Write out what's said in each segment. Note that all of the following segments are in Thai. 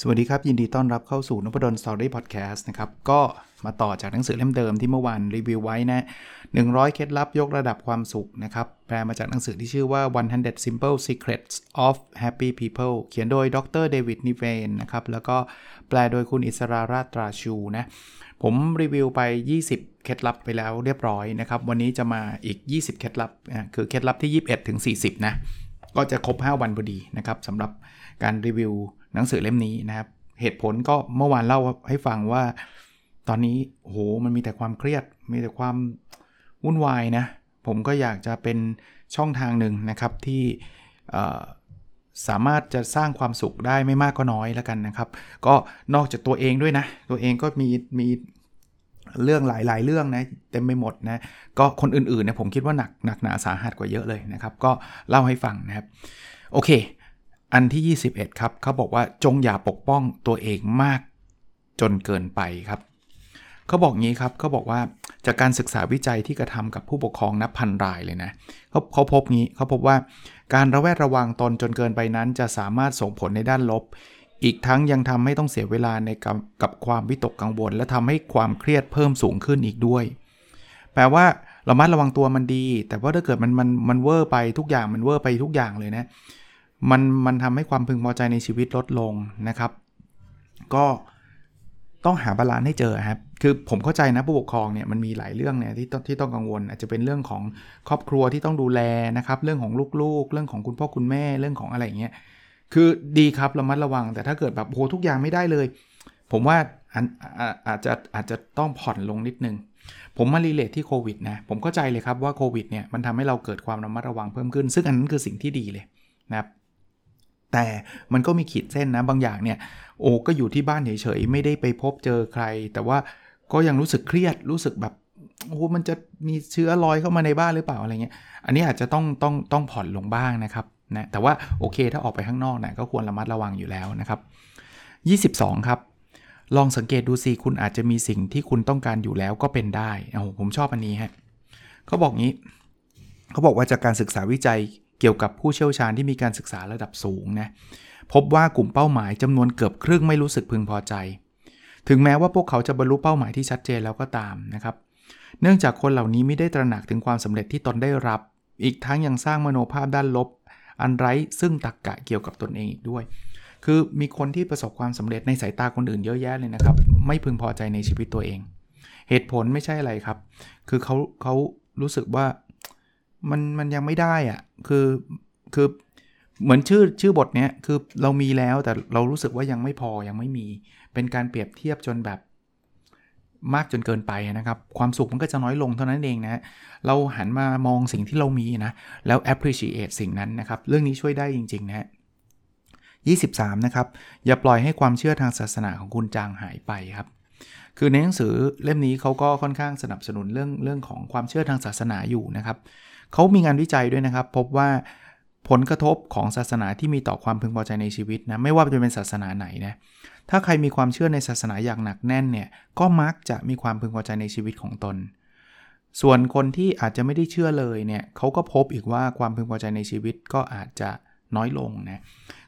สวัสดีครับ ยินดีต้อนรับเข้าสู่นพดลสตอรี่พอดแคสต์นะครับ ก็มาต่อจากหนังสือเล่มเดิมที่เมื่อวานรีวิวไว้นะ100 เคล็ดลับยกระดับความสุขนะครับ แปลมาจากหนังสือที่ชื่อว่า 100 Simple Secrets of Happy People เขียนโดยดรเดวิดนิเวนนะครับ แล้วก็แปลโดยคุณอิสราราตราชูนะ ผมรีวิวไป 20 เคล็ดลับไปแล้วเรียบร้อยนะครับ วันนี้จะมาอีก 20 เคล็ดลับนะคือเคล็ดลับที่ 21ถึง40 นะ ก็จะครบ 5 วันพอดีนะครับสำหรับการรีวิว หนังสือเล่มนี้นะครับ เหตุผลก็เมื่อวานเล่าให้ฟังว่า ตอนนี้โหมันมีแต่ความเครียด มีแต่ความวุ่นวายนะ ผมก็อยากจะเป็นช่องทางหนึ่งนะครับที่สามารถจะสร้างความสุขได้ไม่มากก็น้อยแล้วกันนะครับ ก็นอกจากตัวเองด้วยนะ ตัวเองก็มีมีเรื่องหลาย ๆ เรื่องนะเต็มไปหมดนะก็คนอื่นๆเนี่ยผมคิดว่าหนักหนักหนาสาหัสกว่าเยอะเลยนะครับ ก็เล่าให้ฟังนะครับ โอเค อันที่ 21 ครับเขาบอกว่าจงอย่าปกป้องตัวเองมากจนเกินไปครับเขาบอกงี้ครับเขาบอกว่าจากการศึกษาวิจัยที่กระทำกับผู้ปกครองนับพันรายเลยนะเขาเขาพบงี้เขาพบว่าการระแวดระวังตนจนเกินไปนั้น จะสามารถส่งผลในด้านลบ อีกทั้งยังทำให้ต้องเสียเวลาในกับกับความวิตกกังวล และทำให้ความเครียดเพิ่มสูงขึ้นอีกด้วย แปลว่าเรามัดระวังตัวมันดี แต่ว่าถ้าเกิดมันมันมันเวอร์ไปทุกอย่างมันเวอร์ไปทุกอย่างเลยนะ มันมันทำให้ความพึงพอใจในชีวิตลดลงนะครับ ก็ต้องหา balance ให้เจอครับ คือผมเข้าใจนะผู้ปกครองเนี่ยมันมีหลายเรื่องเนี่ยที่ต้องที่ต้องกังวล อาจจะเป็นเรื่องของครอบครัวที่ต้องดูแลนะครับ เรื่องของลูกๆ เรื่องของคุณพ่อคุณแม่เรื่องของอะไรเงี้ย คือดีครับระมัดระวัง แต่ถ้าเกิดแบบโหทุกอย่างไม่ได้เลย ผมว่าอาจจะอาจจะต้องผ่อนลงนิดนึง ผมมา relate ที่โควิดนะผมเข้าใจเลยครับว่าโควิดเนี่ยมันทำให้เราเกิดความระมัดระวังเพิ่มขึ้น ซึ่งอันนั้นคือสิ่งที่ดีเลยนะครับ แต่มันก็มีขีดเส้นนะบางอย่างเนี่ยโอ้ก็อยู่ที่บ้านเฉยๆไม่ได้ไปพบเจอใคร แต่ว่าก็ยังรู้สึกเครียดรู้สึกแบบโอ้มันจะมีเชื้อลอยเข้ามาในบ้านหรือเปล่าอะไรเงี้ย อันนี้อาจจะต้องต้องต้องผ่อนลงบ้างนะครับนะแต่ว่าโอเคถ้าออกไปข้างนอกนะก็ควรระมัดระวังอยู่แล้วนะครับ 22 ครับ ลองสังเกตดูสิคุณอาจจะมีสิ่งที่คุณต้องการอยู่แล้วก็เป็นได้โอ้ผมชอบอันนี้ฮะเขาบอกงี้เขาบอกว่าจากการศึกษาวิจัย เกี่ยวกับผู้เชี่ยวชาญที่มีการศึกษาระดับสูงนะพบว่ากลุ่มเป้าหมายจำนวนเกือบครึ่งไม่รู้สึกพึงพอใจ ถึงแม้ว่าพวกเขาจะบรรลุเป้าหมายที่ชัดเจนแล้วก็ตามนะครับ เนื่องจากคนเหล่านี้ไม่ได้ตระหนักถึงความสำเร็จที่ตนได้รับ อีกทั้งยังสร้างมโนภาพด้านลบ อันไร้ซึ่งตักกะเกี่ยวกับตนเองอีกด้วย คือมีคนที่ประสบความสำเร็จในสายตาคนอื่นเยอะแยะเลยนะครับ ไม่พึงพอใจในชีวิตตัวเอง เหตุผลไม่ใช่อะไรครับ คือเขาเขารู้สึกว่า มันมันยังไม่ได้อะคือคือเหมือนชื่อชื่อบทเนี้ยคือเรามีแล้วแต่เรารู้สึกว่ายังไม่พอยังไม่มี เป็นการเปรียบเทียบจนแบบมากจนเกินไปนะครับ ความสุขมันก็จะน้อยลงเท่านั้นเองนะเราหันมามองสิ่งที่เรามีนะ แล้ว appreciate สิ่งนั้นนะครับ เรื่องนี้ช่วยได้จริง ๆ นะฮะ23 นะครับ อย่าปล่อยให้ความเชื่อทางศาสนาของคุณจางหายไปครับ คือในหนังสือเล่มนี้เขาก็ค่อนข้างสนับสนุนเรื่องเรื่องของความเชื่อทางศาสนาอยู่นะครับ เขามีงานวิจัยด้วยนะครับ พบว่าผลกระทบของศาสนาที่มีต่อความพึงพอใจในชีวิตนะไม่ว่าจะเป็นศาสนาไหนนะถ้าใครมีความเชื่อในศาสนาอย่างหนักแน่นเนี่ยก็มักจะมีความพึงพอใจในชีวิตของตน ส่วนคนที่อาจจะไม่ได้เชื่อเลยเนี่ยเขาก็พบอีกว่าความพึงพอใจในชีวิตก็อาจจะน้อยลงนะ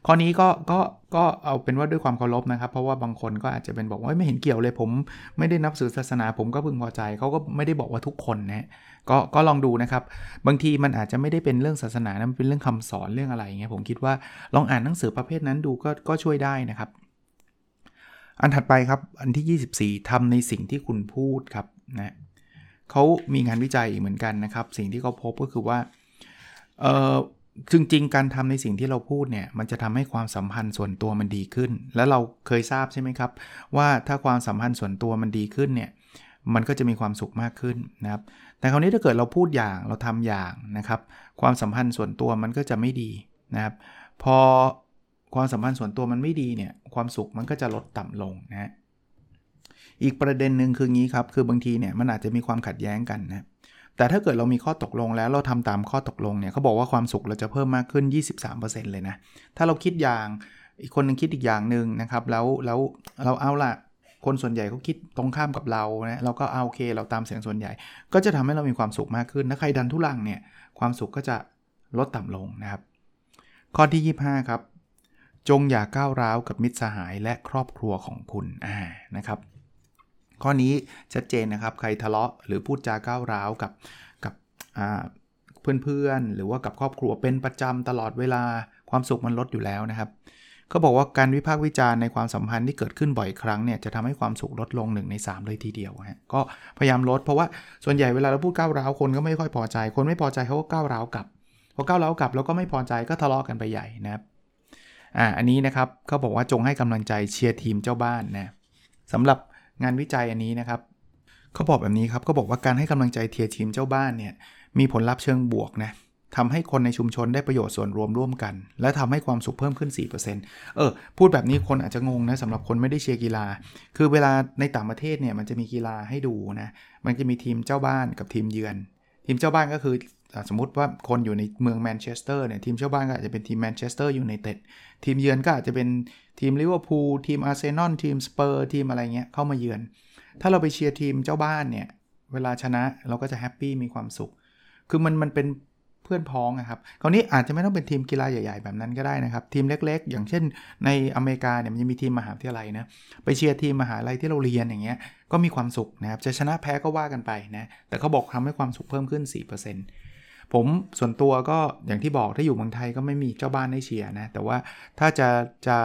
ข้อนี้ก็ก็ก็เอาเป็นว่าด้วยความเคารพนะครับ เพราะว่าบางคนก็อาจจะเป็นบอกว่าไม่เห็นเกี่ยวเลยผมไม่ได้นับสือศาสนาผมก็พึงพอใจเขาก็ไม่ได้บอกว่าทุกคนนะ ก็ก็ลองดูนะครับ บางทีมันอาจจะไม่ได้เป็นเรื่องศาสนานะมันเป็นเรื่องคำสอนเรื่องอะไรเงี้ยผมคิดว่าลองอ่านหนังสือประเภทนั้นดูก็ก็ช่วยได้นะครับ อันถัดไปครับอันที่ 24ทำในสิ่งที่คุณพูดครับนะเขามีงานวิจัยเหมือนกันนะครับ สิ่งที่เขาพบก็คือว่าเออจริงๆ การทำในสิ่งที่เราพูดเนี่ย มันจะทำให้ความสัมพันธ์ส่วนตัวมันดีขึ้น แล้วเราเคยทราบใช่ไหมครับ ว่าถ้าความสัมพันธ์ส่วนตัวมันดีขึ้นเนี่ย มันก็จะมีความสุขมากขึ้นนะครับ แต่คราวนี้ถ้าเกิดเราพูดอย่างเราทำอย่างนะครับ ความสัมพันธ์ส่วนตัวมันก็จะไม่ดีนะครับ พอความสัมพันธ์ส่วนตัวมันไม่ดีเนี่ย ความสุขมันก็จะลดต่ำลงนะอีกประเด็นหนึ่งคืองี้ครับ คือบางทีเนี่ยมันอาจจะมีความขัดแย้งกันนะแต่ถ้าเกิดเรามีข้อตกลงแล้วเราทำตามข้อตกลงเนี่ยเขาบอกว่าความสุขเราจะเพิ่มมากขึ้น 23%เลยนะ ถ้าเราคิดอย่างอีกคนหนึ่งคิดอีกอย่างหนึ่งนะครับ แล้วแล้วเราเอาละ คนส่วนใหญ่เขาคิดตรงข้ามกับเรานะเราก็เอาโอเค เราตามเสียงส่วนใหญ่ ก็จะทำให้เรามีความสุขมากขึ้นถ้าใครดันทุลังเนี่ยความสุขก็จะลดต่ำลงนะครับ ข้อที่ 25 ครับ จงอย่าก้าวร้าวกับมิตรสหายและครอบครัวของคุณอ่านะครับ ข้อนี้ชัดเจนนะครับ ใครทะเลาะหรือพูดจาก้าวร้าวกับกับเพื่อนๆหรือว่ากับครอบครัวเป็นประจำตลอดเวลาความสุขมันลดอยู่แล้วนะครับ เขาบอกว่าการวิพากษ์วิจารณ์ในความสัมพันธ์ที่เกิดขึ้นบ่อยครั้งเนี่ยจะทำให้ความสุขลดลง1ใน 3 เลยทีเดียวฮะก็พยายามลดเพราะว่าส่วนใหญ่เวลาเราพูดก้าวร้าวคนก็ไม่ค่อยพอใจ คนไม่พอใจเขาก็ก้าวร้าวกลับพอก้าวร้าวกลับแล้วก็ไม่พอใจก็ทะเลาะกันไปใหญ่นะครับอ่าอันนี้นะครับเขาบอกว่าจงให้กำลังใจเชียร์ทีมเจ้าบ้านนะสำหรับงานวิจัยอันนี้นะครับเขาบอกแบบนี้ครับเขาบอกว่าการให้กำลังใจเชียร์ทีมเจ้าบ้านเนี่ยมีผลลัพธ์เชิงบวกนะ ทำให้คนในชุมชนได้ประโยชน์ส่วนรวมร่วมกัน และทำให้ความสุขเพิ่มขึ้น 4%เออ พูดแบบนี้คนอาจจะงงนะสำหรับคนไม่ได้เชียร์กีฬา คือเวลาในต่างประเทศเนี่ยมันจะมีกีฬาให้ดูนะ มันจะมีทีมเจ้าบ้านกับทีมเยือน ทีมเจ้าบ้านก็คือสมมติว่าคนอยู่ในเมืองแมนเชสเตอร์เนี่ยทีมเจ้าบ้านก็อาจจะเป็นทีมแมนเชสเตอร์ยูไนเต็ดทีมเยือนก็อาจจะเป็นทีมลิเวอร์พูลทีมอาร์เซนอลทีมสเปอร์ทีมอะไรเงี้ยเข้ามาเยือน ถ้าเราไปเชียร์ทีมเจ้าบ้านเนี่ยเวลาชนะเราก็จะ happy มีความสุข คือมันมันเป็น เพื่อนพ้องนะครับคราวนี้อาจจะไม่ต้องเป็นทีมกีฬาใหญ่ ๆ แบบนั้นก็ได้นะครับ ทีมเล็ก ๆ อย่างเช่น ในอเมริกาเนี่ยมันจะมีทีมมหาวิทยาลัยนะไปเชียร์ทีมมหาลัยที่เราเรียนอย่างเงี้ยก็มีความสุขนะครับจะชนะแพ้ก็ว่ากันไปนะแต่เขาบอกทำให้ความสุขเพิ่มขึ้น 4%ผมส่วนตัวก็อย่างที่บอกถ้าอยู่เมืองไทยก็ไม่มีเจ้าบ้านให้เชียร์นะแต่ว่าถ้าจะจะ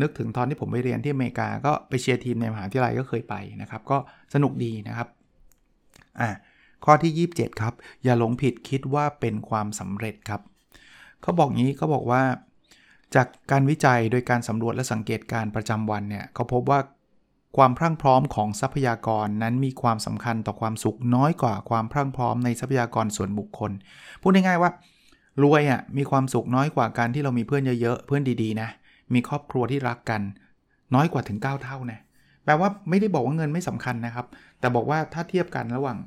นึกถึงตอนที่ผมไปเรียนที่อเมริกาก็ไปเชียร์ทีมในมหาวิทยาลัยก็เคยไปนะครับ ก็สนุกดีนะครับอ่า ข้อที่ 27 ครับ อย่าหลงผิดคิดว่าเป็นความสำเร็จครับเขาบอกงี้เขาบอกว่า จากการวิจัยโดยการสำรวจและสังเกตการประจำวันเนี่ยเขาพบว่าความพรั่งพร้อมของทรัพยากรนั้นมีความสำคัญต่อความสุขน้อยกว่าความพรั่งพร้อมในทรัพยากรส่วนบุคคล พูดง่ายๆว่า รวยอะมีความสุขน้อยกว่าการที่เรามีเพื่อนเยอะๆ เพื่อนดีๆนะ มีครอบครัวที่รักกัน น้อยกว่าถึง 9 เท่านะ แปลว่าไม่ได้บอกว่าเงินไม่สำคัญนะครับ แต่บอกว่าถ้าเทียบกันระหว่าง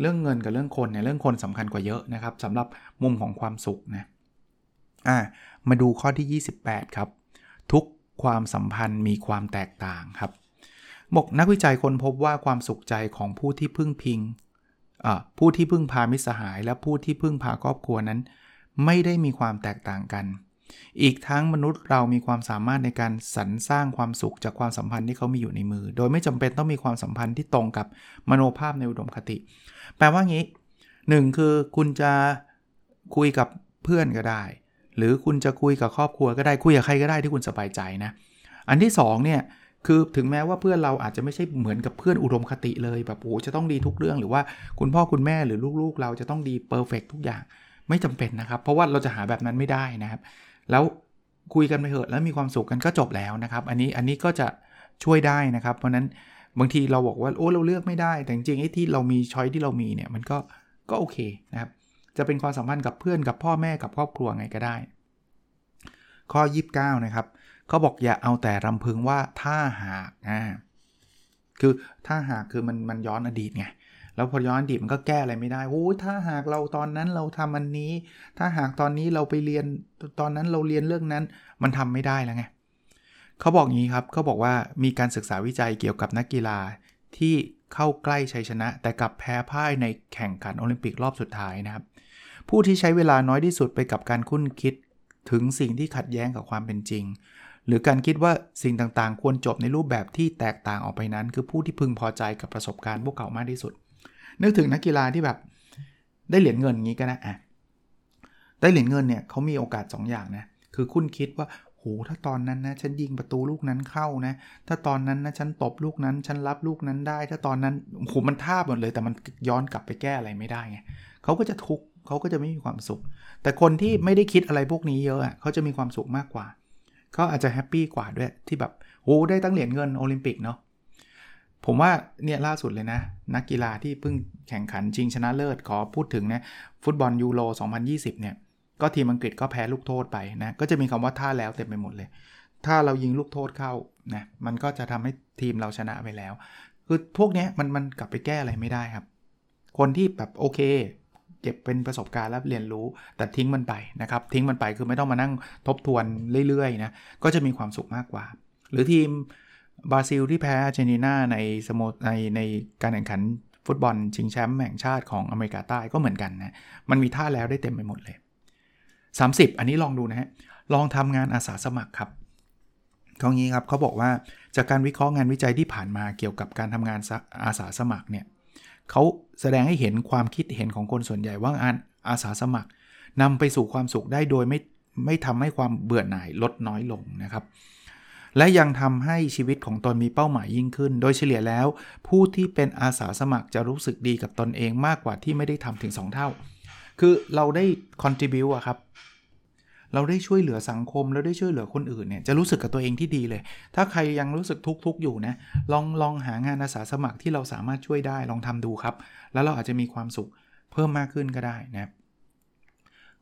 เรื่องเงินกับเรื่องคนเนี่ยเรื่องคนสำคัญกว่าเยอะนะครับสำหรับมุมของความสุขนะอ่ามาดูข้อที่ 28 ครับ ทุกความสัมพันธ์มีความแตกต่างครับบอกนักวิจัยคนพบว่าความสุขใจของผู้ที่พึ่งพิงผู้ที่พึ่งพามิสหาย และผู้ที่พึ่งพาครอบครัวนั้น ไม่ได้มีความแตกต่างกัน อีกทั้งมนุษย์เรามีความสามารถในการสรรสร้างความสุขจากความสัมพันธ์ที่เขามีอยู่ในมือ โดยไม่จำเป็นต้องมีความสัมพันธ์ที่ตรงกับมโนภาพในอุดมคติ แปลว่างี้ 1 คือคุณจะคุยกับเพื่อนก็ได้ หรือคุณจะคุยกับครอบครัวก็ได้ คุยกับใครก็ได้ที่คุณสบายใจนะ อันที่2เนี่ยคือถึงแม้ว่าเพื่อนเราอาจจะไม่ใช่เหมือนกับเพื่อนอุดมคติเลยแบบโอ้จะต้องดีทุกเรื่องหรือว่าคุณพ่อคุณแม่หรือลูกๆ เราจะต้องดีเพอร์เฟกทุกอย่างไม่จำเป็นนะครับ เพราะว่าเราจะหาแบบนั้นไม่ได้นะครับ แล้วคุยกันไปเถอะแล้วมีความสุขกันก็จบแล้วนะครับ อันนี้อันนี้ก็จะช่วยได้นะครับ เพราะนั้นบางทีเราบอกว่าโอ้เราเลือกไม่ได้ แต่จริงๆไอ้ที่เรามีช้อยที่เรามีเนี่ยมันก็ก็โอเคนะครับ จะเป็นความสัมพันธ์กับเพื่อนกับพ่อแม่กับครอบครัวไงก็ได้ ข้อ 29 นะครับเขาบอกอย่าเอาแต่รำพึงว่าถ้าหากอ่าคือถ้าหากคือมันมันย้อนอดีตไง แล้วพอย้อนอดีตมันก็แก้อะไรไม่ได้โอ้ถ้าหากเราตอนนั้นเราทำอันนี้ ถ้าหากตอนนี้เราไปเรียนตอนนั้นเราเรียนเรื่องนั้น มันทำไม่ได้แล้วไงเขาบอกงี้ครับเขาบอกว่ามีการศึกษาวิจัยเกี่ยวกับนักกีฬาที่เข้าใกล้ชัยชนะ แต่กลับแพ้พ่ายในแข่งขันโอลิมปิกรอบสุดท้ายนะครับ ผู้ที่ใช้เวลาน้อยที่สุดไปกับการคุ้นคิดถึงสิ่งที่ขัดแย้งกับความเป็นจริง หรือการคิดว่าสิ่งต่างๆ ควรจบในรูปแบบที่แตกต่างออกไปนั้น คือผู้ที่พึงพอใจกับประสบการณ์พวกเขามากที่สุด นึกถึงนักกีฬาที่แบบได้เหรียญเงินงี้ก็นะอะได้เหรียญเงินเนี่ยเขามีโอกาส 2 อย่างนะคือคุ้นคิดว่าโหถ้าตอนนั้นนะฉันยิงประตูลูกนั้นเข้านะ ถ้าตอนนั้นนะฉันตบลูกนั้น ฉันรับลูกนั้นได้ ถ้าตอนนั้นโหมันท่าหมดเลย แต่มันย้อนกลับไปแก้อะไรไม่ได้ไงเขาก็จะทุกข์เขาก็จะไม่มีความสุข แต่คนที่ไม่ได้คิดอะไรพวกนี้เยอะอะเขาจะมีความสุขมากกว่าเขาอาจจะ happy กว่าด้วยที่แบบโอ้ได้ตั้งเหรียญเงินโอลิมปิกเนาะ ผมว่าเนี่ยล่าสุดเลยนะ นักกีฬาที่เพิ่งแข่งขันชิงชนะเลิศขอพูดถึงนะฟุตบอลยูโร2020 เนี่ย ก็ทีมอังกฤษก็แพ้ลูกโทษไปนะ ก็จะมีคำว่าถ้าแล้วเต็มไปหมดเลย ถ้าเรายิงลูกโทษเข้านะมันก็จะทำให้ทีมเราชนะไปแล้ว คือพวกนี้มันมันกลับไปแก้อะไรไม่ได้ครับ คนที่แบบโอเค เก็บเป็นประสบการณ์และเรียนรู้ แต่ทิ้งมันไปนะครับ ทิ้งมันไปคือไม่ต้องมานั่งทบทวนเรื่อยๆนะก็จะมีความสุขมากกว่า หรือทีม บราซิลที่แพ้อาร์เจนตินาในสโมในในการแข่งขันฟุตบอลชิงแชมป์แห่งชาติของอเมริกาใต้ก็เหมือนกันนะมันมีท่าแล้วได้เต็มไปหมดเลย 30 อันนี้ลองดูนะฮะลองทำงานอาสาสมัครครับเขางี้ครับเขาบอกว่าจากการวิเคราะห์งานวิจัยที่ผ่านมาเกี่ยวกับการทำงานอาสาสมัครเนี่ยเขาแสดงให้เห็นความคิดเห็นของคนส่วนใหญ่ว่างานอาสาสมัครนำไปสู่ความสุขได้โดยไม่ไม่ทำให้ความเบื่อหน่ายลดน้อยลงนะครับ และยังทำให้ชีวิตของตนมีเป้าหมายยิ่งขึ้น โดยเฉลี่ยแล้ว ผู้ที่เป็นอาสาสมัครจะรู้สึกดีกับตนเองมากกว่าที่ไม่ได้ทำถึง 2 เท่า คือเราได้ contribu อะครับ เราได้ช่วยเหลือสังคมแล้วได้ช่วยเหลือคนอื่นเนี่ยจะรู้สึกกับตัวเองที่ดีเลย ถ้าใครยังรู้สึกทุกข์อยู่นะลองลองหางานอาสาสมัครที่เราสามารถช่วยได้ลองทำดูครับ แล้วเราอาจจะมีความสุขเพิ่มมากขึ้นก็ได้นะ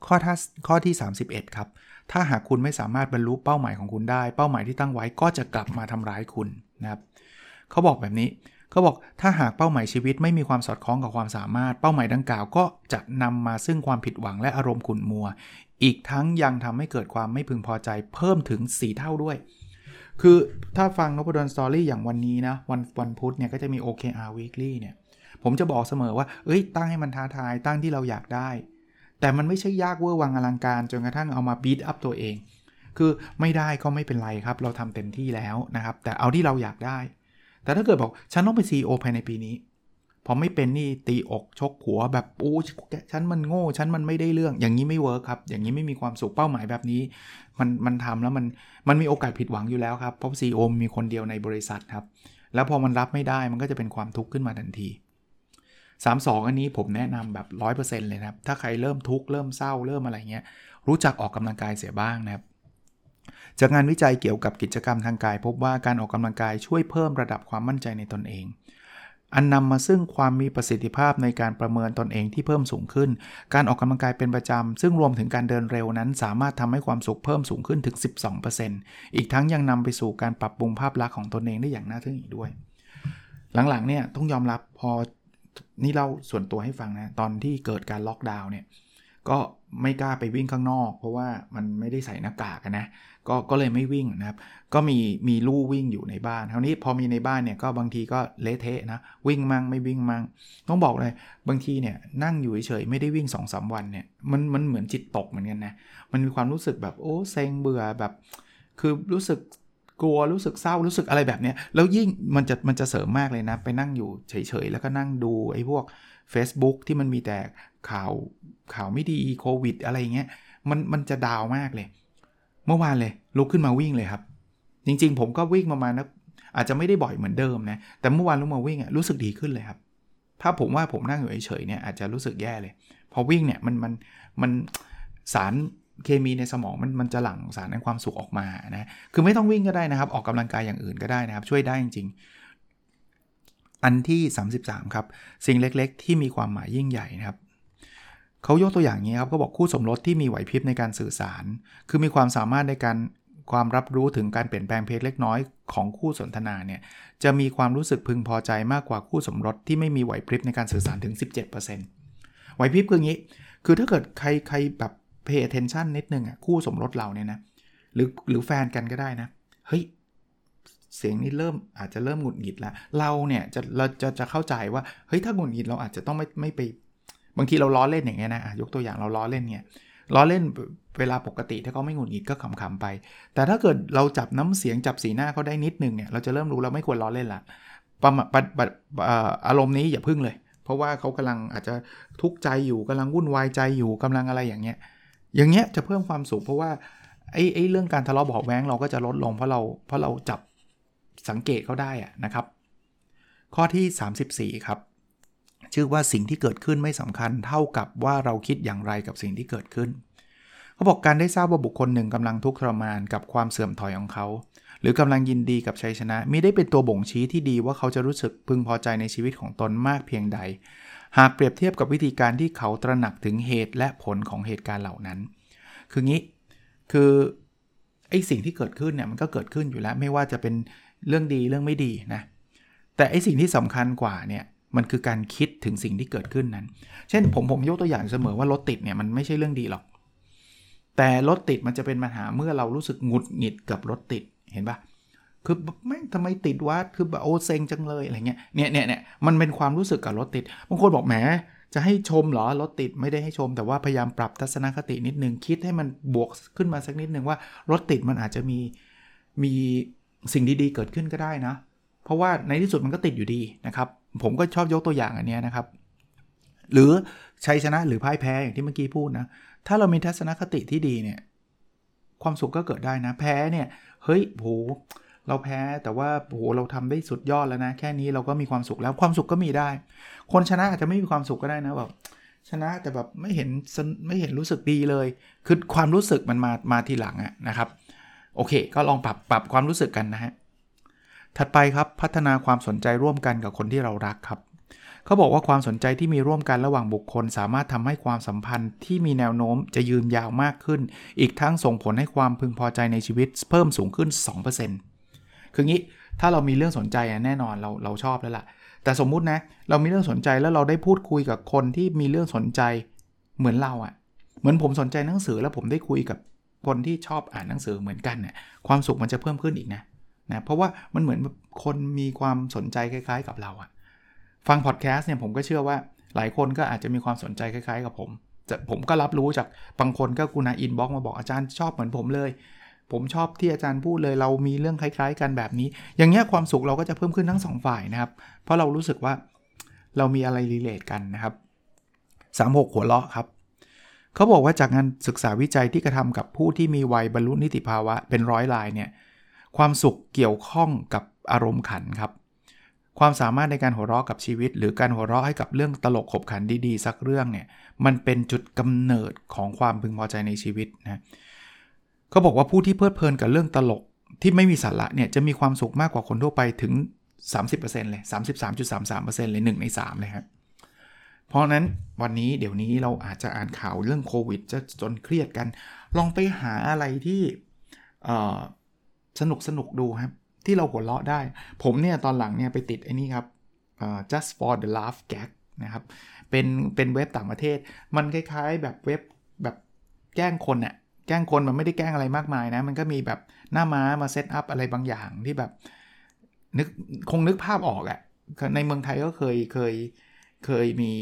ข้อท่าข้อที่ 31 ครับ ถ้าหากคุณไม่สามารถบรรลุเป้าหมายของคุณได้ เป้าหมายที่ตั้งไว้ก็จะกลับมาทำร้ายคุณนะครับเขาบอกแบบนี้เขาบอกถ้าหากเป้าหมายชีวิตไม่มีความสอดคล้องกับความสามารถ เป้าหมายดังกล่าวก็จะนำมาซึ่งความผิดหวังและอารมณ์ขุ่นมัว อีกทั้งยังทำให้เกิดความไม่พึงพอใจเพิ่มถึง 4 เท่าด้วย คือถ้าฟังนพดล Story อย่างวันนี้นะวันวันพุธเนี่ยก็จะมี OKR Weekly เนี่ยผมจะบอกเสมอว่า เอ้ยตั้งให้มันท้าทายตั้งที่เราอยากได้ แต่มันไม่ใช่ยากเวอร์วังอลังการจนกระทั่งเอามา beat up ตัวเอง คือไม่ได้ก็ไม่เป็นไรครับ เราทำเต็มที่แล้วนะครับ แต่เอาที่เราอยากได้ แต่ถ้าเกิดบอกฉันต้องเป็น CEO ภายในปีนี้พอไม่เป็นนี่ตีอกชกหัวแบบโอ้ฉันมันโง่ฉันมันไม่ได้เรื่อง อย่างนี้ไม่เวิร์คครับ อย่างนี้ไม่มีความสุขเป้าหมายแบบนี้ มันมันทำแล้วมันมันมีโอกาสผิดหวังอยู่แล้วครับเพราะซีโอมีคนเดียวในบริษัทครับ แล้วพอมันรับไม่ได้มันก็จะเป็นความทุกข์ขึ้นมาทันที 3 2 อันนี้ผมแนะนำแบบ 100%เลยนะครับ ถ้าใครเริ่มทุกข์เริ่มเศร้าเริ่มอะไรเงี้ย รู้จักออกกำลังกายเสียบ้างนะครับ จากงานวิจัยเกี่ยวกับกิจกรรมทางกาย พบว่าการออกกำลังกายช่วยเพิ่มระดับความมั่นใจในตนเอง อันนำมาซึ่งความมีประสิทธิภาพในการประเมินตนเองที่เพิ่มสูงขึ้น การออกกำลังกายเป็นประจำซึ่งรวมถึงการเดินเร็วนั้น สามารถทำให้ความสุขเพิ่มสูงขึ้นถึง 12%อีกทั้งยังนำไปสู่การปรับปรุงภาพลักษณ์ของตนเองได้อย่างน่าทึ่งอีกด้วยหลังๆเนี่ยต้องยอมรับพอ นี่เล่าส่วนตัวให้ฟังนะ ตอนที่เกิดการล็อกดาวน์เนี่ย ก็ไม่กล้าไปวิ่งข้างนอก เพราะว่ามันไม่ได้ใส่หน้ากากนะ ก็ก็เลยไม่วิ่งนะครับ ก็มีมีลู่วิ่งอยู่ในบ้านคราวนี้พอมีในบ้านเนี่ยก็บางทีก็เละเทะนะ วิ่งมั่งไม่วิ่งมั่งต้องบอกเลยบางทีเนี่ยนั่งอยู่เฉยๆไม่ได้วิ่ง2อสวันเนี่ยมันมันเหมือนจิตตกเหมือนกันนะ มันมีความรู้สึกแบบโอ้เซ็งเบื่อแบบ คือรู้สึก กลัวรู้สึกเศร้ารู้สึกอะไรแบบนี้แล้วยิ่งมันจะมันจะเสริมมากเลยนะ ไปนั่งอยู่เฉยๆ แล้วก็นั่งดูไอ้พวก Facebook ที่มันมีแต่ข่าวข่าวไม่ดีโควิด อะไรเงี้ยมันมันจะดาวมากเลย เมื่อวานเลยลุกขึ้นมาวิ่งเลยครับ จริงๆ ผมก็วิ่งประมาณนะอาจจะไม่ได้บ่อยเหมือนเดิมนะแต่เมื่อวานลุกมาวิ่งอะรู้สึกดีขึ้นเลยครับ ถ้าผมว่าผมนั่งอยู่เฉยๆเนี่ยอาจจะรู้สึกแย่เลย พอวิ่งเนี่ยมันมันมันสาร เคมีในสมองมันมันจะหลั่งสารในความสุขออกมานะคือไม่ต้องวิ่งก็ได้นะครับ ออกกำลังกายอย่างอื่นก็ได้นะครับ ช่วยได้จริง ๆ อันที่ 33 ครับ สิ่งเล็กๆ ที่มีความหมายยิ่งใหญ่นะครับเขายกตัวอย่างนี้ครับเขาบอกคู่สมรสที่มีไหวพริบในการสื่อสาร คือมีความสามารถในการความรับรู้ถึงการเปลี่ยนแปลงเพศเล็กน้อยของคู่สนทนาเนี่ยจะมีความรู้สึกพึงพอใจมากกว่าคู่สมรสที่ไม่มีไหวพริบในการสื่อสารถึง 17%ไหวพริบคืออย่างนี้ คือถ้าเกิดใครใครแบบ pay attention นิดนึงอะคู่สมรสเราเนี่ยนะ หรือหรือแฟนกันก็ได้นะ เฮ้ย เสียงนี้เริ่มอาจจะเริ่มหงุดหงิดล้วเราเนี่ยจะเราจะจะเข้าใจว่า เฮ้ยถ้าหงุดหงิดเราอาจจะต้องไม่ไม่ไป บางทีเราล้อเล่นอย่างเงี้ยนะยกตัวอย่างเราล้อเล่นเนี่ยล้อเล่นเวลาปกติถ้าเขาไม่หงุดหงิดก็ขำๆไป แต่ถ้าเกิดเราจับน้ำเสียงจับสีหน้าเขาได้นิดนึงเนี่ยเราจะเริ่มรู้เราไม่ควรล้อเล่นละประมาอารมณ์นี้อย่าพึ่งเลย เพราะว่าเขากำลังอาจจะทุกข์ใจอยู่กำลังวุ่นวายใจอยู่กำลังอะไรอย่างเงี้ย อย่างเงี้ยจะเพิ่มความสุขเพราะว่าไอ้ไอ้เรื่องการทะเลาะเบาแว้งเราก็จะลดลงเพราะเราเพราะเราจับสังเกตเขาได้อะนะครับ ข้อที่ 34 ครับ ชื่อว่าสิ่งที่เกิดขึ้นไม่สำคัญเท่ากับว่าเราคิดอย่างไรกับสิ่งที่เกิดขึ้นเขาบอกการได้ทราบว่าบุคคลหนึ่งกำลังทุกข์ทรมานกับความเสื่อมถอยของเขา หรือกำลังยินดีกับชัยชนะมิได้เป็นตัวบ่งชี้ที่ดีว่าเขาจะรู้สึกพึงพอใจในชีวิตของตนมากเพียงใด หากเปรียบเทียบกับวิธีการที่เขาตระหนักถึงเหตุและผลของเหตุการณ์เหล่านั้น คืองี้คือไอสิ่งที่เกิดขึ้นเนี่ยมันก็เกิดขึ้นอยู่แล้ว ไม่ว่าจะเป็นเรื่องดีเรื่องไม่ดีนะแต่ไอสิ่งที่สำคัญกว่าเนี่ยมันคือการคิดถึงสิ่งที่เกิดขึ้นนั้น เช่นผมผมยกตัวอย่างเสมอว่ารถติดเนี่ยมันไม่ใช่เรื่องดีหรอก แต่รถติดมันจะเป็นปัญหาเมื่อเรารู้สึกหงุดหงิดกับรถติดเห็นปะ คือไม่ทำไมติดวะคือแบบโอเซ็งจังเลยอะไรเงี้ยเนี่ยเนี่ยเนี่ยมันเป็นความรู้สึกกับรถติดบางคนบอกแหมจะให้ชมเหรอรถติดไม่ได้ให้ชม แต่ว่าพยายามปรับทัศนคตินิดนึงคิดให้มันบวกขึ้นมาสักนิดนึงว่ารถติดมันอาจจะมีมีสิ่งดีๆ เกิดขึ้นก็ได้นะ เพราะว่าในที่สุดมันก็ติดอยู่ดีนะครับ ผมก็ชอบยกตัวอย่างอันนี้นะครับ หรือชัยชนะหรือพ่ายแพ้อย่างที่เมื่อกี้พูดนะ ถ้าเรามีทัศนคติที่ดีเนี่ย ความสุขก็เกิดได้นะ แพ้เนี่ย เฮ้ยโห เราแพ้แต่ว่าโหเราทำได้สุดยอดแล้วนะ แค่นี้เราก็มีความสุขแล้วความสุขก็มีได้ คนชนะอาจจะไม่มีความสุขก็ได้นะแบบชนะแต่แบบไม่เห็นไม่เห็นรู้สึกดีเลย คือความรู้สึกมันมามาทีหลังอะนะครับ โอเค ก็ลองปรับปรับความรู้สึกกันนะฮะถัดไปครับพัฒนาความสนใจร่วมกันกับคนที่เรารักครับเขาบอกว่าความสนใจที่มีร่วมกันระหว่างบุคคล สามารถทำให้ความสัมพันธ์ที่มีแนวโน้มจะยืนยาวมากขึ้น อีกทั้งส่งผลให้ความพึงพอใจในชีวิตเพิ่มสูงขึ้น 2% คืองี้ถ้าเรามีเรื่องสนใจแน่นอนเราเราชอบแล้วล่ะ แต่สมมุตินะเรามีเรื่องสนใจแล้วเราได้พูดคุยกับคนที่มีเรื่องสนใจเหมือนเราอะ่ะ เหมือนผมสนใจหนังสือแล้วผมได้คุยกับคนที่ชอบอ่านหนังสือเหมือนกันเนี่ยความสุขมันจะเพิ่มขึ้นอีกนะนะเพราะว่ามันเหมือนคนมีความสนใจคล้าย ๆ กับเราอะฟังพอดแคสต์เนี่ยผมก็เชื่อว่าหลายคนก็อาจจะมีความสนใจคล้าย ๆ กับผมจะผมก็รับรู้จากบางคนก็กรุณา inbox มาบอกอาจารย์ชอบเหมือนผมเลย ผมชอบที่อาจารย์พูดเลยเรามีเรื่องคล้าย ๆ กันแบบนี้ อย่างเงี้ยความสุขเราก็จะเพิ่มขึ้นทั้ง 2 ฝ่ายนะครับ เพราะเรารู้สึกว่าเรามีอะไรรีเลทกันนะครับ 36 หัวเราะครับเขาบอกว่าจากงานศึกษาวิจัยที่กระทำกับผู้ที่มีวัยบรรลุนิติภาวะเป็นร้อยรายเนี่ยความสุขเกี่ยวข้องกับอารมณ์ขันครับ ความสามารถในการหัวเราะกับชีวิต หรือการหัวเราะให้กับเรื่องตลกขบขันดีๆ สักเรื่องเนี่ยมันเป็นจุดกำเนิดของความพึงพอใจในชีวิตนะ เขาบอกว่าผู้ที่เพลิดเพลินกับเรื่องตลกที่ไม่มีสาระเนี่ยจะมีความสุขมากกว่าคนทั่วไปถึง 30%เลย33.33%เลย1ใน3เลยครับเพราะนั้นวันนี้เดี๋ยวนี้เราอาจจะอ่านข่าวเรื่องโควิด จะจนเครียดกัน ลองไปหาอะไรที่สนุกสนุกดูครับ ที่เราหัวเราะได้ ผมเนี่ยตอนหลังเนี่ยไปติดไอ้นี่ครับ just for the laugh gag นะครับ เป็นเป็นเว็บต่างประเทศ มันคล้ายๆแบบเว็บแบบแกล้งคนเนี่ย แกล้งคนมันไม่ได้แกล้งอะไรมากมายนะ มันก็มีแบบหน้าม้ามา set up อะไรบางอย่างที่แบบนึกคงนึกภาพออกอะ่ะในเมืองไทยก็เคยเคยเคยมี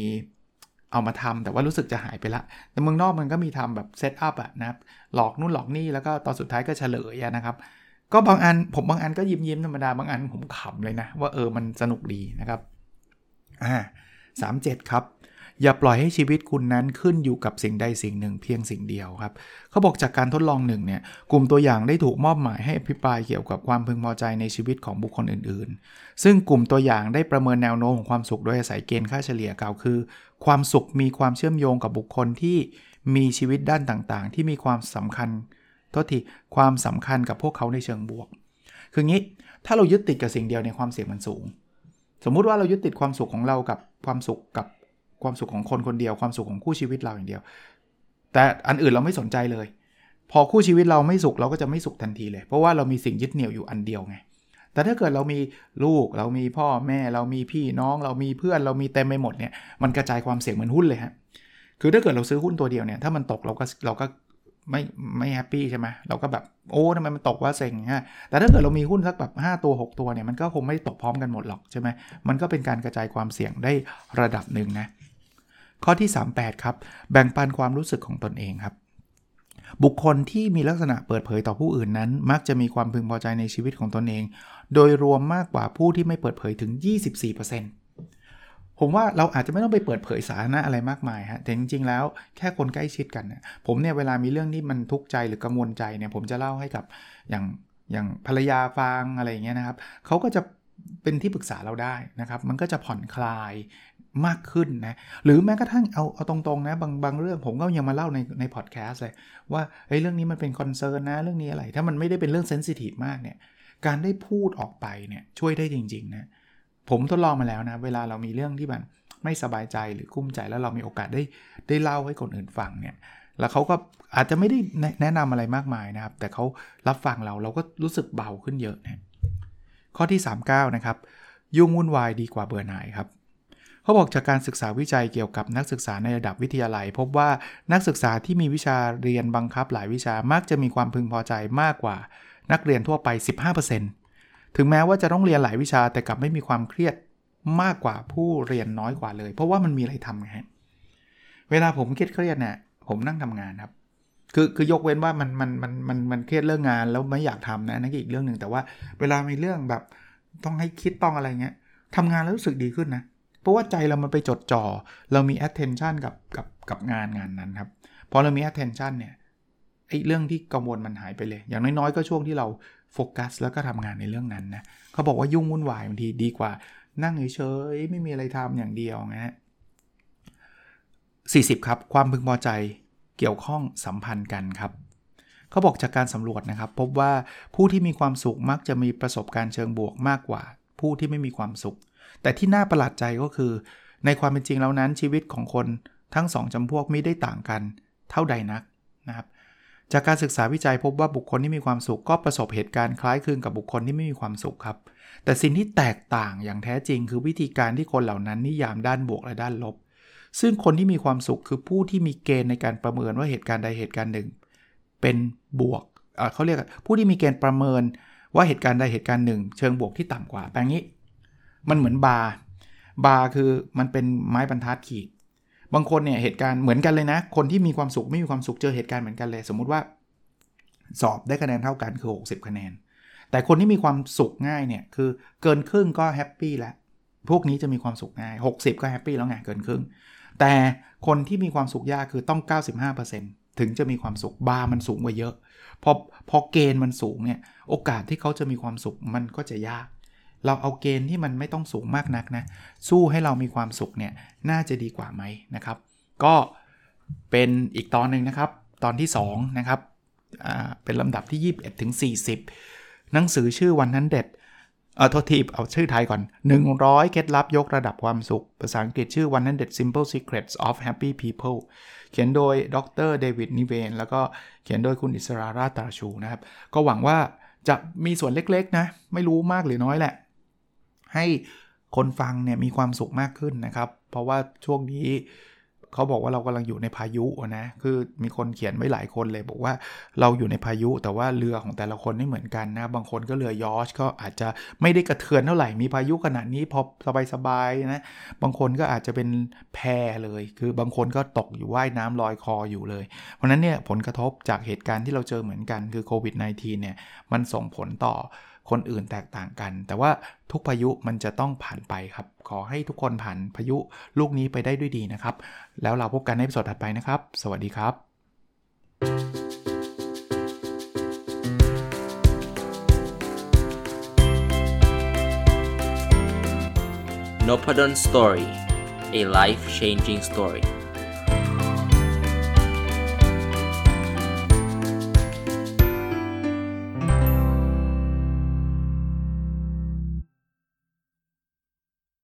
เอามาทำแต่ว่ารู้สึกจะหายไปละ แต่เมืองนอกมันก็มีทำแบบ set up อะนะหลอกนู่นหลอกนี่แล้วก็ตอนสุดท้ายก็เฉลยนะครับ ก็บางอันผมบางอันก็ยิ้มยิ้มธรรมดาบางอันผมขำเลยนะ ว่าเออมันสนุกดีนะครับอ่าสามเจ็ดครับ อย่าปล่อยให้ชีวิตคุณนั้นขึ้นอยู่กับสิ่งใดสิ่งหนึ่งเพียงสิ่งเดียวครับเขาบอกจากการทดลองหนึ่งเนี่ยกลุ่มตัวอย่างได้ถูกมอบหมายให้อภิปรายเกี่ยวกับความพึงพอใจในชีวิตของบุคคลอื่น ๆ ซึ่งกลุ่มตัวอย่างได้ประเมินแนวโน้มของความสุขโดยอาศัยเกณฑ์ค่าเฉลี่ยกล่าวคือ ความสุขมีความเชื่อมโยงกับบุคคลที่มีชีวิตด้านต่างๆ ที่มีความสำคัญโทษทีความสำคัญกับพวกเขาในเชิงบวก คืองี้ถ้าเรายึดติดกับสิ่งเดียวในความเสี่ยงมันสูง สมมุติว่าเรายึดติดความสุขของเรากับความสุขกับ ความสุขของคนคนเดียวความสุขของคู่ชีวิตเราอย่างเดียว แต่อันอื่นเราไม่สนใจเลย พอคู่ชีวิตเราไม่สุขเราก็จะไม่สุขทันทีเลย เพราะว่าเรามีสิ่งยึดเหนี่ยวอยู่อันเดียวไงแต่ถ้าเกิดเรามีลูกเรามีพ่อแม่เรามีพี่น้องเรามีเพื่อนเรามีเต็มไปหมดเนี่ยมันกระจายความเสี่ยงเหมือนหุ้นเลยฮะคือถ้าเกิดเราซื้อหุ้นตัวเดียวเนี่ยถ้ามันตกเราก็เราก็ไม่ไม่ happy ใช่ไหมเราก็แบบโอ้ทำไมมันตกวะเซ็งฮะแต่ถ้าเกิดเรามีหุ้นสักแบบ5ตัว 6 ตัวเนี่ยมันก็คงไม่ตกพร้อมกันหมดหรอกใช่ไหมมันก็เป็นการกระจายความเสี่ยงได้ระดับหนึ่งนะ ข้อที่ 38 ครับ แบ่งปันความรู้สึกของตนเองครับ บุคคลที่มีลักษณะเปิดเผยต่อผู้อื่นนั้น มักจะมีความพึงพอใจในชีวิตของตนเอง โดยรวมมากกว่าผู้ที่ไม่เปิดเผยถึง 24%ผมว่าเราอาจจะไม่ต้องไปเปิดเผยสาธารณะอะไรมากมายฮะแต่จริงๆแล้วแค่คนใกล้ชิดกันเนี่ยผมเนี่ยเวลามีเรื่องที่มันทุกข์ใจหรือกังวลใจเนี่ยผมจะเล่าให้กับอย่างอย่างภรรยาฟังอะไรอย่างเงี้ยนะครับเขาก็จะเป็นที่ปรึกษาเราได้นะครับ มันก็จะผ่อนคลาย มากขึ้นนะ หรือแม้กระทั่งเอาเอาตรงๆนะบางบางเรื่องผมก็ยังมาเล่าในในพอดแคสต์เลยว่าเฮ้ยเรื่องนี้มันเป็น concern นะเรื่องนี้อะไร ถ้ามันไม่ได้เป็นเรื่อง sensitive มากเนี่ย การได้พูดออกไปเนี่ยช่วยได้จริงๆนะผมทดลองมาแล้วนะ เวลาเรามีเรื่องที่แบบไม่สบายใจหรือกุ้มใจแล้วเรามีโอกาสได้ได้เล่าให้คนอื่นฟังเนี่ยแล้วเขาก็อาจจะไม่ได้แนะนำอะไรมากมายนะครับ แต่เขารับฟังเราเราก็รู้สึกเบาขึ้นเยอะนะข้อที่ 39 นะครับ ยุ่งวุ่นวายดีกว่าเบื่อหน่ายครับ เขาบอกจากการศึกษาวิจัยเกี่ยวกับนักศึกษาในระดับวิทยาลัย พบว่านักศึกษาที่มีวิชาเรียนบังคับหลายวิชามักจะมีความพึงพอใจมากกว่า นักเรียนทั่วไป 15%ถึงแม้ว่าจะต้องเรียนหลายวิชาแต่กลับไม่มีความเครียดมากกว่าผู้เรียนน้อยกว่าเลย เพราะว่ามันมีอะไรทำไงเวลาผมเครียดเครียดเนี่ยผมนั่งทำงานครับคือคือยกเว้นว่ามันมันมันมันมันเครียดเรื่องงานแล้วไม่อยากทำนะนั่นอีกเรื่องหนึ่งแต่ว่าเวลามีเรื่องแบบต้องให้คิดต้องอะไรเงี้ยทำงานแล้วรู้สึกดีขึ้นนะ ราะว่าใจเรามันไปจดจ่อ เรามี attention กับกับกับงานงานนั้นครับ พอเรามี attention เนี่ยไอ้เรื่องที่กังวลมันหายไปเลย อย่างน้อยๆ ก็ช่วงที่เราโฟกัสแล้วก็ทำงานในเรื่องนั้นนะเขาบอกว่ายุ่งวุ่นวายบางทีดีกว่า นั่งเฉยๆไม่มีอะไรทำอย่างเดียวนะฮะ40ครับ ความพึงพอใจเกี่ยวข้องสัมพันธ์กันครับเขาบอกจากการสำรวจนะครับ พบว่าผู้ที่มีความสุขมักจะมีประสบการณ์เชิงบวกมากกว่า ผู้ที่ไม่มีความสุข แต่ที่น่าประหลาดใจก็คือ ในความเป็นจริงแล้วนั้นชีวิตของคนทั้งสองจำพวกไม่ได้ต่างกันเท่าใดนักนะครับจากการศึกษาวิจัยพบว่าบุคคลที่มีความสุขก็ประสบเหตุการณ์คล้ายคลึงกับบุคคลที่ไม่มีความสุขครับ แต่สิ่งที่แตกต่างอย่างแท้จริง คือวิธีการที่คนเหล่านั้นนิยามด้านบวกและด้านลบ ซึ่งคนที่มีความสุขคือผู้ที่มีเกณฑ์ในการประเมินว่าเหตุการณ์ใดเหตุการณ์หนึ่ง เป็นบวกเขาเรียกผู้ที่มีเกณฑ์ประเมินว่าเหตุการณ์ใดเหตุการณ์หนึ่ง เชิงบวกที่ต่ำกว่าแปลงนี้ มันเหมือนบาร์บาร์คือมันเป็นไม้บรรทัดขีด บางคนเนี่ยเหตุการณ์เหมือนกันเลยนะ คนที่มีความสุขไม่มีความสุขเจอเหตุการณ์เหมือนกันเลย สมมุติว่า สอบได้คะแนนเท่ากันคือ 60 คะแนน แต่คนที่มีความสุขง่ายเนี่ยคือเกินครึ่งก็ happy แล้วพวกนี้จะมีความสุขง่าย 60 ก็ happy แล้วไงเกินครึ่ง แต่คนที่มีความสุขยากคือต้อง 95%ถึงจะมีความสุขบาร์มันสูงกว่าเยอะ พอพอเกณฑ์มันสูงเนี่ยโอกาสที่เขาจะมีความสุขมันก็จะยาก เราเอาเกณฑ์ที่มันไม่ต้องสูงมากนักนะ สู้ให้เรามีความสุขเนี่ย น่าจะดีกว่าไหมนะครับ ก็เป็นอีกตอนหนึ่งนะครับ ตอนที่2นะครับเป็นลำดับที่ 21ถึง40 หนังสือชื่อวันนั้นเด็ดเออโทษทีเอาชื่อไทยก่อน 100 เคล็ดลับยกระดับความสุข ภาษาอังกฤษชื่อวันนั้นเด็ด Simple Secrets of Happy People เขียนโดยดรเดวิดนิเวนแล้วก็เขียนโดยคุณอิสราราตาชูนะครับ ก็หวังว่าจะมีส่วนเล็กๆนะ ไม่รู้มากหรือน้อยแหละ ให้คนฟังเนี่ยมีความสุขมากขึ้นนะครับ เพราะว่าช่วงนี้เขาบอกว่าเรากำลังอยู่ในพายุนะ คือมีคนเขียนไว้หลายคนเลย บอกว่าเราอยู่ในพายุ แต่ว่าเรือของแต่ละคนไม่เหมือนกันนะ บางคนก็เรือยอชก็อาจจะไม่ได้กระเทือนเท่าไหร่ มีพายุขนาดนี้พอสบายๆนะ บางคนก็อาจจะเป็นแพเลย คือบางคนก็ตกอยู่ว่ายน้ำลอยคออยู่เลย เพราะนั้นเนี่ยผลกระทบจากเหตุการณ์ที่เราเจอเหมือนกันคือโควิด -19 เนี่ย มันส่งผลต่อ คนอื่นแตกต่างกัน แต่ว่าทุกพายุมันจะต้องผ่านไปครับ ขอให้ทุกคนผ่านพายุลูกนี้ไปได้ด้วยดีนะครับ แล้วเราพบกันในสดถัดไปนะครับ สวัสดีครับ n o p a d o n Story a life changing story